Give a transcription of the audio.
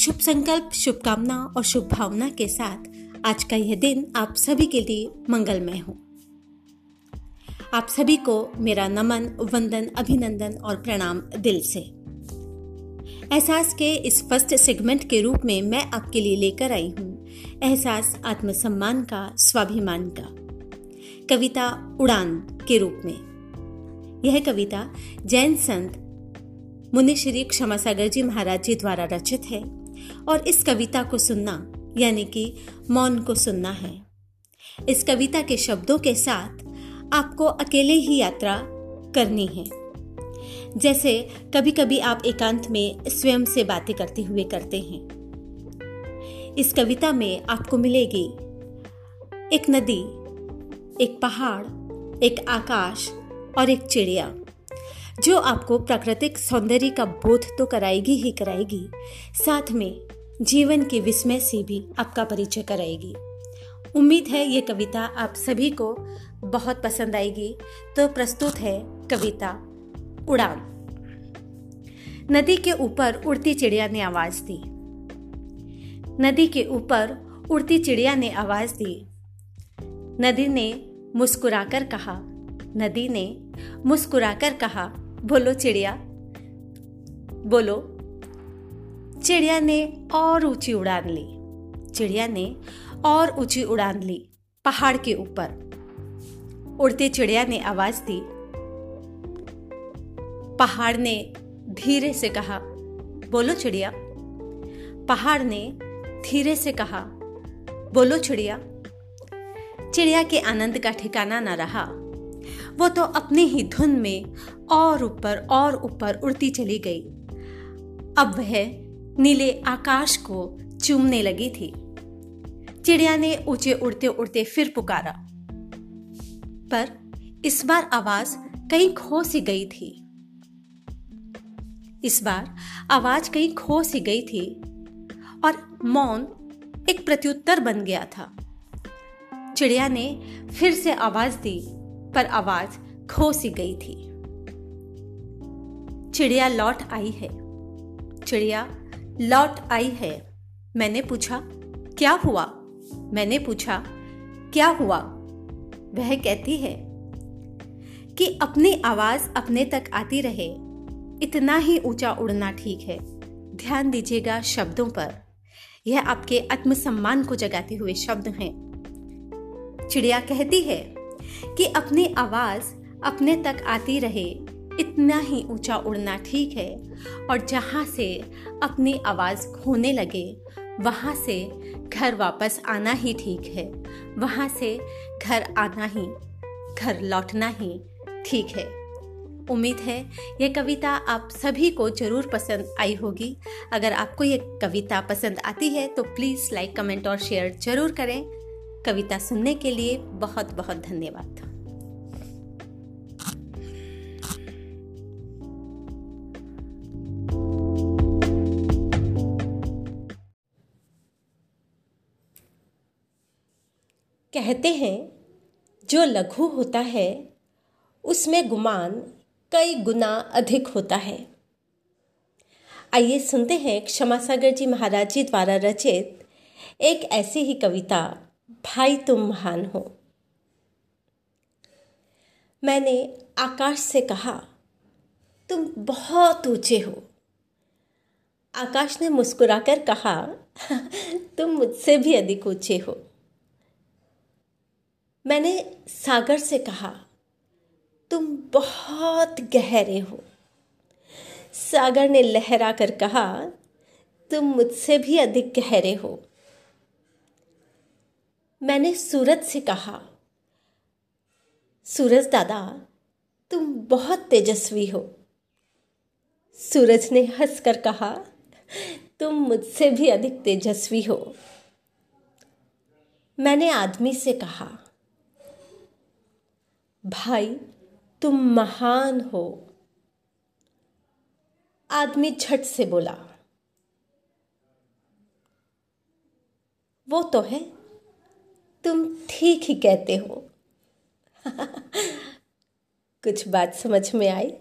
शुभ संकल्प, शुभकामना और शुभ भावना के साथ आज का यह दिन आप सभी के लिए मंगलमय हो। आप सभी को मेरा नमन, वंदन, अभिनंदन और प्रणाम दिल से। एहसास के इस फ़र्स्ट सेगमेंट के रूप में मैं आपके लिए लेकर आई हूँ एहसास आत्मसम्मान का, स्वाभिमान का। कविता उड़ान के रूप में। यह कविता जैन संत मुनि श्री क्षमा सागर जी महाराज जी द्वारा रचित है। और इस कविता को सुनना, यानी कि मौन को सुनना है। इस कविता के शब्दों के साथ आपको अकेले ही यात्रा करनी है। जैसे कभी कभी आप एकांत में स्वयं से बातें करते हुए करते हैं। इस कविता में आपको मिलेगी एक नदी, एक पहाड़, एक आकाश और एक चिड़िया, जो आपको प्राकृतिक सौंदर्य का बोध तो कराएगी ही कराएगी। साथ में जीवन के विस्मय से भी आपका परिचय कराएगी। उम्मीद है ये कविता आप सभी को बहुत पसंद आएगी। तो प्रस्तुत है कविता, उड़ान। नदी के ऊपर उड़ती चिड़िया ने आवाज़ दी। नदी के ऊपर उड़ती चिड़िया ने आवाज़ दी। नदी ने मुस्कुराकर कहा, नदी ने मुस्कुराकर कहा, बोलो चिड़िया, बोलो। चिड़िया ने और ऊँची उड़ान ली। चिड़िया ने और ऊँची उड़ान ली पहाड़ के ऊपर। उड़ती चिड़िया ने आवाज़ दी। पहाड़ ने धीरे से कहा, बोलो चिड़िया। पहाड़ ने धीरे से कहा, बोलो चिड़िया। चिड़िया के आनंद का ठिकाना न रहा। वो तो अपनी ही धुन में और ऊपर और ऊपर उड़ती चली गई। अब वह नीले आकाश को चूमने लगी थी। चिड़िया ने ऊँचे उड़ते उड़ते फिर पुकारा। पर इस बार आवाज़ कहीं खो सी गई थी। इस बार आवाज़ कहीं खो सी गई थी और मौन एक प्रत्युत्तर बन गया था। चिड़िया ने फिर से आवाज़ दी, पर आवाज़ खो सी गई थी। चिड़िया लौट आई है। चिड़िया लौट आई है। मैंने पूछा, क्या हुआ? मैंने पूछा, क्या हुआ? वह कहती है कि अपनी आवाज़ अपने तक आती रहे। इतना ही ऊँचा उड़ना ठीक है। ध्यान दीजिएगा शब्दों पर। यह आपके आत्मसम्मान को जगाते हुए शब्द हैं। चिड़िया कहती है कि अपनी आवाज़ अपने तक आती रहे। इतना ही ऊँचा उड़ना ठीक है। और जहाँ से अपनी आवाज़ खोने लगे, वहाँ से घर वापस आना ही ठीक है। वहाँ से घर आना ही, घर लौटना ही ठीक है। उम्मीद है ये कविता आप सभी को ज़रूर पसंद आई होगी। अगर आपको ये कविता पसंद आती है तो प्लीज़ लाइक कमेंट और शेयर ज़रूर करें। कविता सुनने के लिए बहुत बहुत धन्यवाद। कहते हैं, जो लघु होता है, उसमें गुमान कई गुना अधिक होता है। आइए सुनते हैं क्षमा सागर जी महाराज जी द्वारा रचित एक ऐसी ही कविता, भाई तुम महान हो। मैंने आकाश से कहा, तुम बहुत ऊँचे हो। आकाश ने मुस्कुराकर कहा, तुम मुझसे भी अधिक ऊँचे हो। मैंने सागर से कहा, तुम बहुत गहरे हो। सागर ने लहरा कर कहा, तुम मुझसे भी अधिक गहरे हो। मैंने सूरज से कहा, सूरज दादा, तुम बहुत तेजस्वी हो। सूरज ने हंसकर कहा, तुम मुझसे भी अधिक तेजस्वी हो। मैंने आदमी से कहा भाई, तुम महान हो। आदमी झट से बोला, वो तो है, तुम ठीक ही कहते हो। कुछ बात समझ में आई?